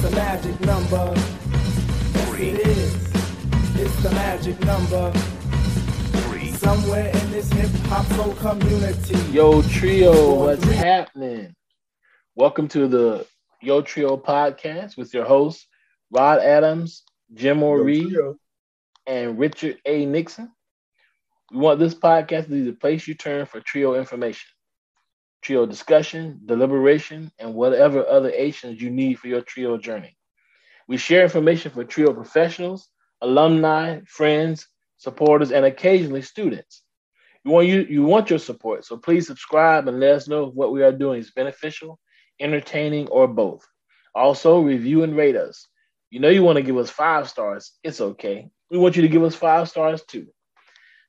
That's a magic number. Yes, it is. It's the magic number. Three. Somewhere in this hip hop soul community. Yo, Trio, what's happening? Welcome to the Yo Trio podcast with your hosts, Rod Adams, Jim Oree, and Richard A. Nixon. We want this podcast to be the place you turn for trio information, trio discussion, deliberation, and whatever other actions you need for your trio journey. We share information for trio professionals, alumni, friends, supporters, and occasionally students. You want you, you want your support, so please subscribe and let us know if what we are doing is beneficial, entertaining, or both. Also, review and rate us. You know you want to give us five stars. It's okay. We want you to give us five stars too.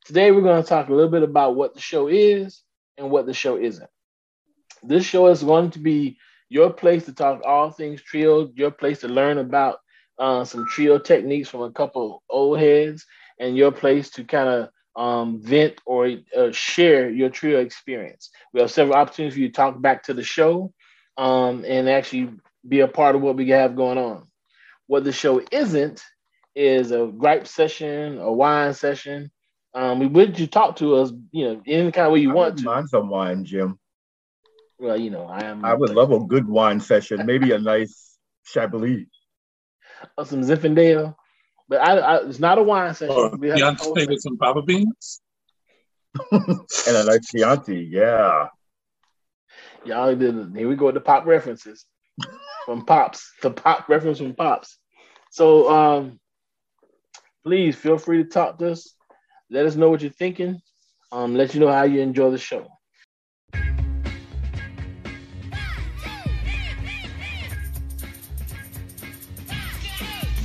Today, we're going to talk a little bit about what the show is and what the show isn't. This show is going to be your place to talk all things trio, your place to learn about uh, some trio techniques from a couple old heads, and your place to kind of um, vent or uh, share your trio experience. We have several opportunities for you to talk back to the show um, and actually be a part of what we have going on. What the show isn't is a gripe session, a whine session, um, we would you talk to us, you know, any kind of way you I want to. Mind some wine, Jim. Well, you know, I am. I would love a good wine session, maybe a nice Chablis. Or some Zinfandel, but I, I, it's not a wine session. Or We have a whole Beyonce with some fava beans. and a nice Chianti, yeah. Y'all did. Here we go with the pop references from pops. The pop reference from pops. So, um, please feel free to talk to us. Let us know what you're thinking. Um, let you know how you enjoy the show.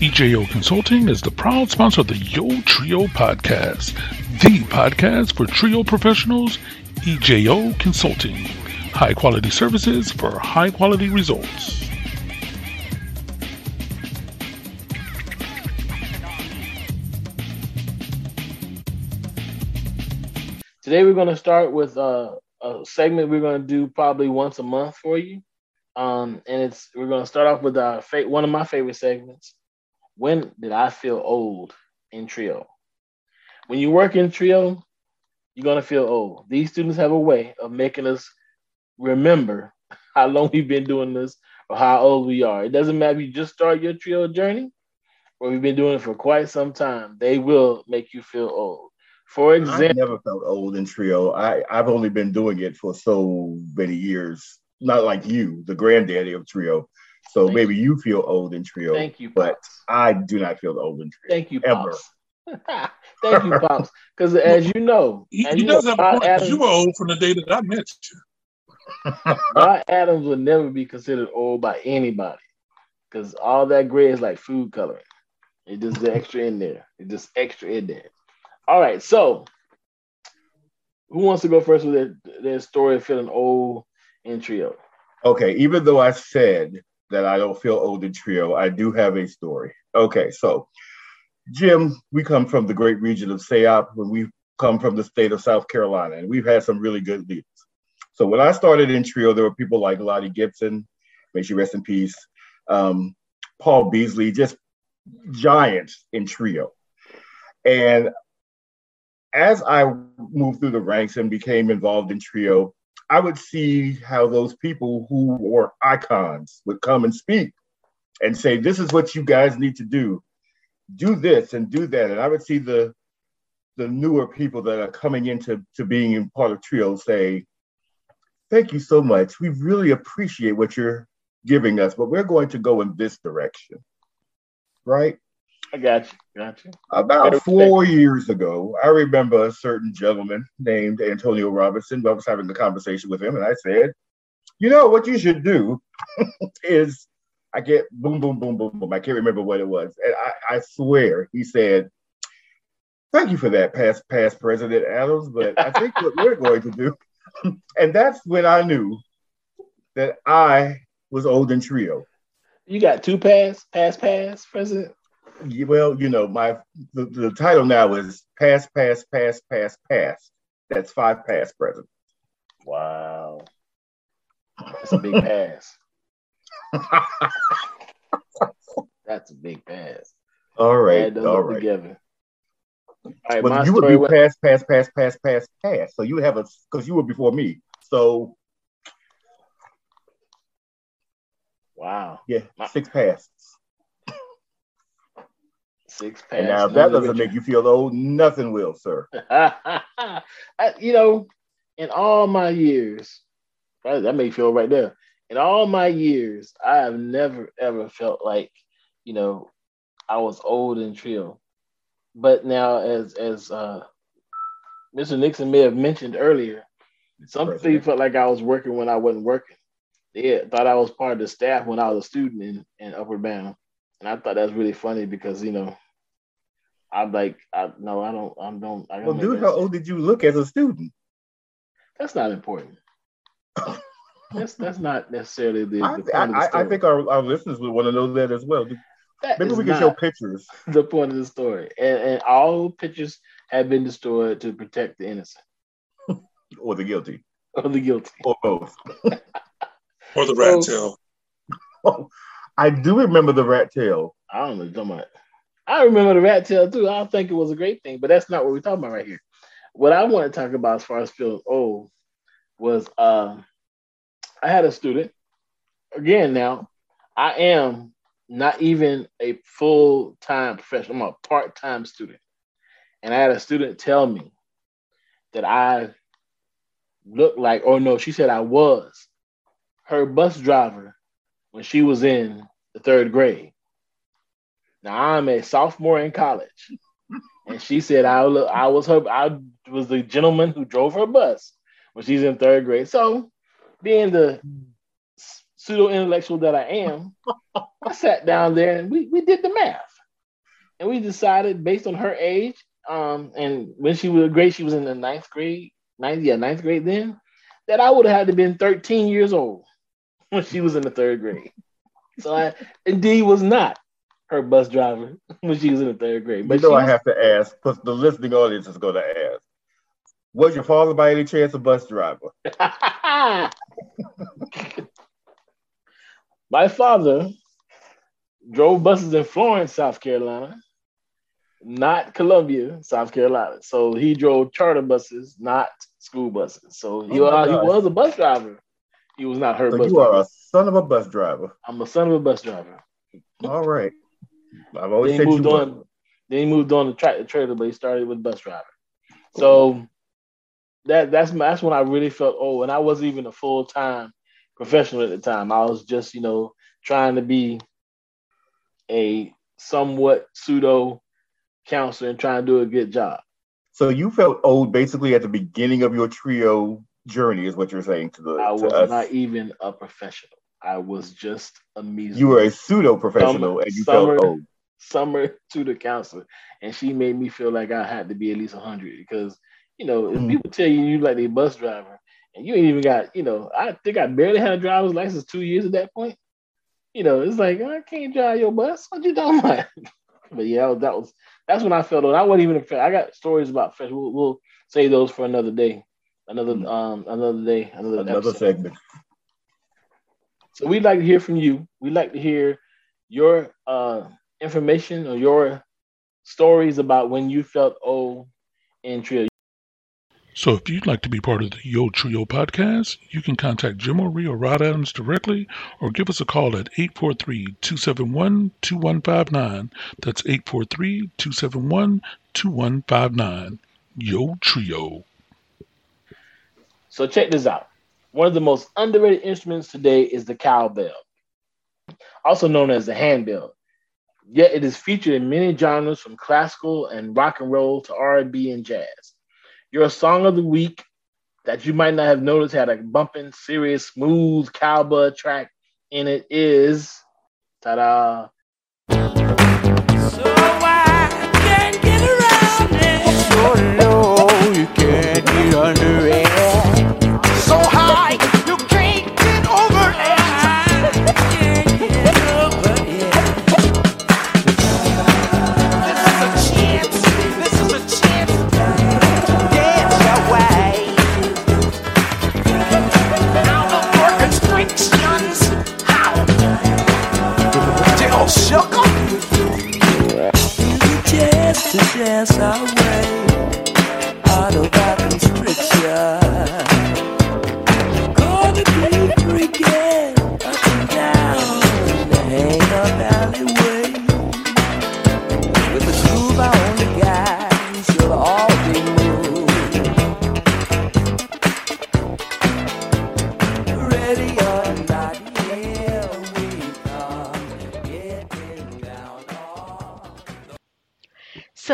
EJO Consulting is the proud sponsor of the Yo Trio podcast, the podcast for trio professionals, EJO Consulting. High quality services for high quality results. Today we're going to start with uh, a segment we're going to do probably once a month for you, um, and it's we're going to start off with our fa- one of my favorite segments. When did I feel old in trio? When you work in trio, you're going to feel old. These students have a way of making us remember how long we've been doing this or how old we are. It doesn't matter if you just start your trio journey or we've been doing it for quite some time. They will make you feel old. For example, I never felt old in trio. I, I've only been doing it for so many years. Not like you, the granddaddy of trio. So Thank maybe you feel old in trio. Thank you, but Pops. I do not feel old in trio. Thank you, Ever. Pops. Thank you, Pops. Because as you know, He, as he you does know, have a Rod Adams, You were old from the day that I met you. Rod Adams will never be considered old by anybody. Because all that gray is like food coloring. It just extra in there. It just extra in there. All right, so who wants to go first with their, their story of feeling old in trio? Okay, even though I said that I don't feel old in trio, I do have a story. Okay, so Jim, we come from the great region of SAEOPP when we come from the state of South Carolina, and we've had some really good leaders. So when I started in trio, there were people like Lottie Gibson, may she rest in peace, um, Paul Beasley, just giants in trio. And as I moved through the ranks and became involved in trio, I would see how those people who were icons would come and speak and say, This is what you guys need to do. Do this and do that. And I would see the the newer people that are coming into to being in part of trio say, Thank you so much. We really appreciate what you're giving us, but we're going to go in this direction. Right? I got you. Got you. About four years ago, I remember a certain gentleman named Antonio Robinson. I was having a conversation with him, and I said, You know, what you should do is I get boom, boom, boom, boom, boom. I can't remember what it was. And I, I swear he said, Thank you for that, past past President Adams. But I think what we're going to do, and that's when I knew that I was old in trio. You got two pass, pass, pass, President. Well, you know, my the, the title now is pass, pass, pass, pass, pass. That's five pass present. Wow. That's a big pass. That's a big pass. All right, all right. Together. All right, well, you would be pass, pass, pass, pass, pass, pass. So you would have a because you were before me. So wow, yeah, my... six passes. Six passes. And now, if that doesn't make you feel old, nothing will, sir. I, you know, in all my years, that may feel right there. In all my years, I have never ever felt like, you know, I was old and trio. But now, as as uh, Mr. Nixon may have mentioned earlier, some people felt like I was working when I wasn't working. They thought I was part of the staff when I was a student in, in Upward Bound. And I thought that was really funny because, you know, I'm like, I no, I don't, I don't. I don't well, dude, how old did you look as a student? That's not important. that's that's not necessarily the. I, the I, I, think our, our listeners would want to know that as well. That Maybe we can show pictures. The point of the story, and, and all pictures have been destroyed to protect the innocent, or the guilty, or the guilty, or both, or the rat tail. I do remember the rat tail. I don't know. Talking about. I remember the rat tail too. I think it was a great thing, but that's not what we're talking about right here. What I want to talk about as far as feeling old was uh, I had a student. Again, now I am not even a full time professional. I'm a part time student, and I had a student tell me that I looked like, oh no, she said I was her bus driver when she was in the third grade. Now I'm a sophomore in college, and she said I I was her, I was the gentleman who drove her bus when she's in third grade. So, being the pseudo intellectual that I am, I sat down there and we, we did the math, and we decided based on her age, um, and when she was grade, she was in the ninth grade, ninth yeah ninth grade then, that I would have had to been 13 years old when she was in the third grade. So I indeed was not her bus driver when she was in the third grade. But you know, I have to ask because the listening audience is going to ask: Was your father, by any chance, a bus driver? My father drove buses in Florence, South Carolina, not Columbia, South Carolina. So he drove charter buses, not school buses. So he, oh uh, he was a bus driver. He was not her so bus you driver. are a son of a bus driver. I'm a son of a bus driver. All right. I've always then said moved on. Were. Then he moved on to tractor trailer, but he started with bus driver. Oh. So that that's that's when I really felt oh, and I wasn't even a full time professional at the time. I was just you know trying to be a somewhat pseudo counselor and trying to do a good job. So you felt old basically at the beginning of your trio journey, is what you're saying to the. I was us. not even a professional. I was just a music. You were a pseudo professional and you summer, felt old. Summer to the counselor, and she made me feel like I had to be at least hundred because you know if mm. people tell you you like a bus driver and you ain't even got you know I think I barely had a driver's license two years at that point. You know it's like I can't drive your bus. What you talking about? but yeah, that was that's when I felt old. I wasn't even. I got stories about fresh. We'll, we'll say those for another day, another mm. um another day, another another episode. segment. So we'd like to hear from you. We'd like to hear your uh, information or your stories about when you felt old in trio. So if you'd like to be part of the Yo Trio podcast, you can contact Jim Oree or Rod Adams directly or give us a call at 843-271-2159. That's 843-271-2159. Yo Trio. So check this out. One of the most underrated instruments today is the cowbell, also known as the handbell. Yet it is featured in many genres from classical and rock and roll to R&B and jazz. Your song of the week that you might not have noticed had a bumping, serious, smooth cowbell track in it is ta-da.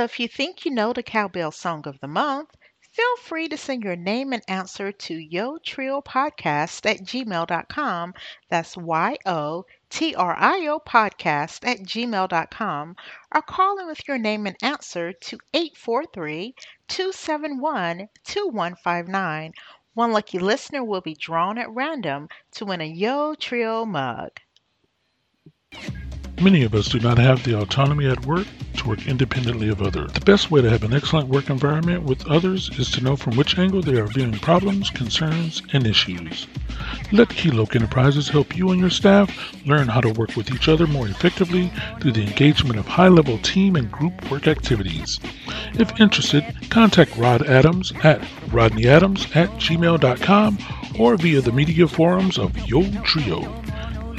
So if you think you know the cowbell song of the month, feel free to send your name and answer to Yo Trio Podcast at gmail.com. That's Y O T R I O podcast at gmail.com or call in with your name and answer to 843 271 2159. One lucky listener will be drawn at random to win a Yo Trio mug. Many of us do not have the autonomy at work to work independently of others. The best way to have an excellent work environment with others is to know from which angle they are viewing problems, concerns, and issues. Let Keyloke Enterprises help you and your staff learn how to work with each other more effectively through the engagement of high level team and group work activities. If interested, contact Rod Adams at rodneyadams at gmail.com or via the media forums of Yo Trio.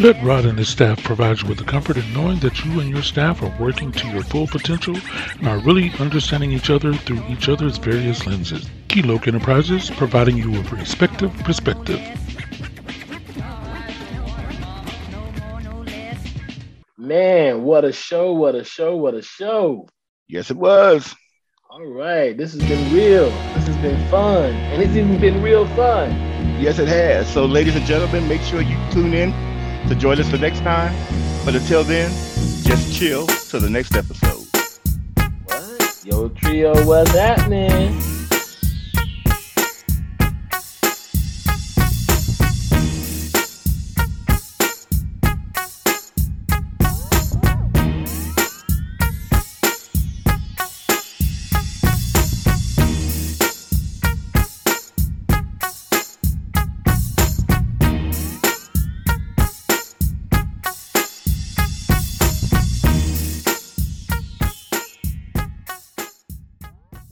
Let Rod and his staff provide you with the comfort in knowing that you and your staff are working to your full potential and are really understanding each other through each other's various lenses. Keyloke Enterprises, providing you with respective perspective. Man, what a show, what a show, what a show. Yes, it was. All right, this has been real. This has been fun. And it's even been real fun. Yes, it has. So, ladies and gentlemen, make sure you tune in to join us the next time. But until then, just chill till the next episode. What? Yo, Trio, what's happening?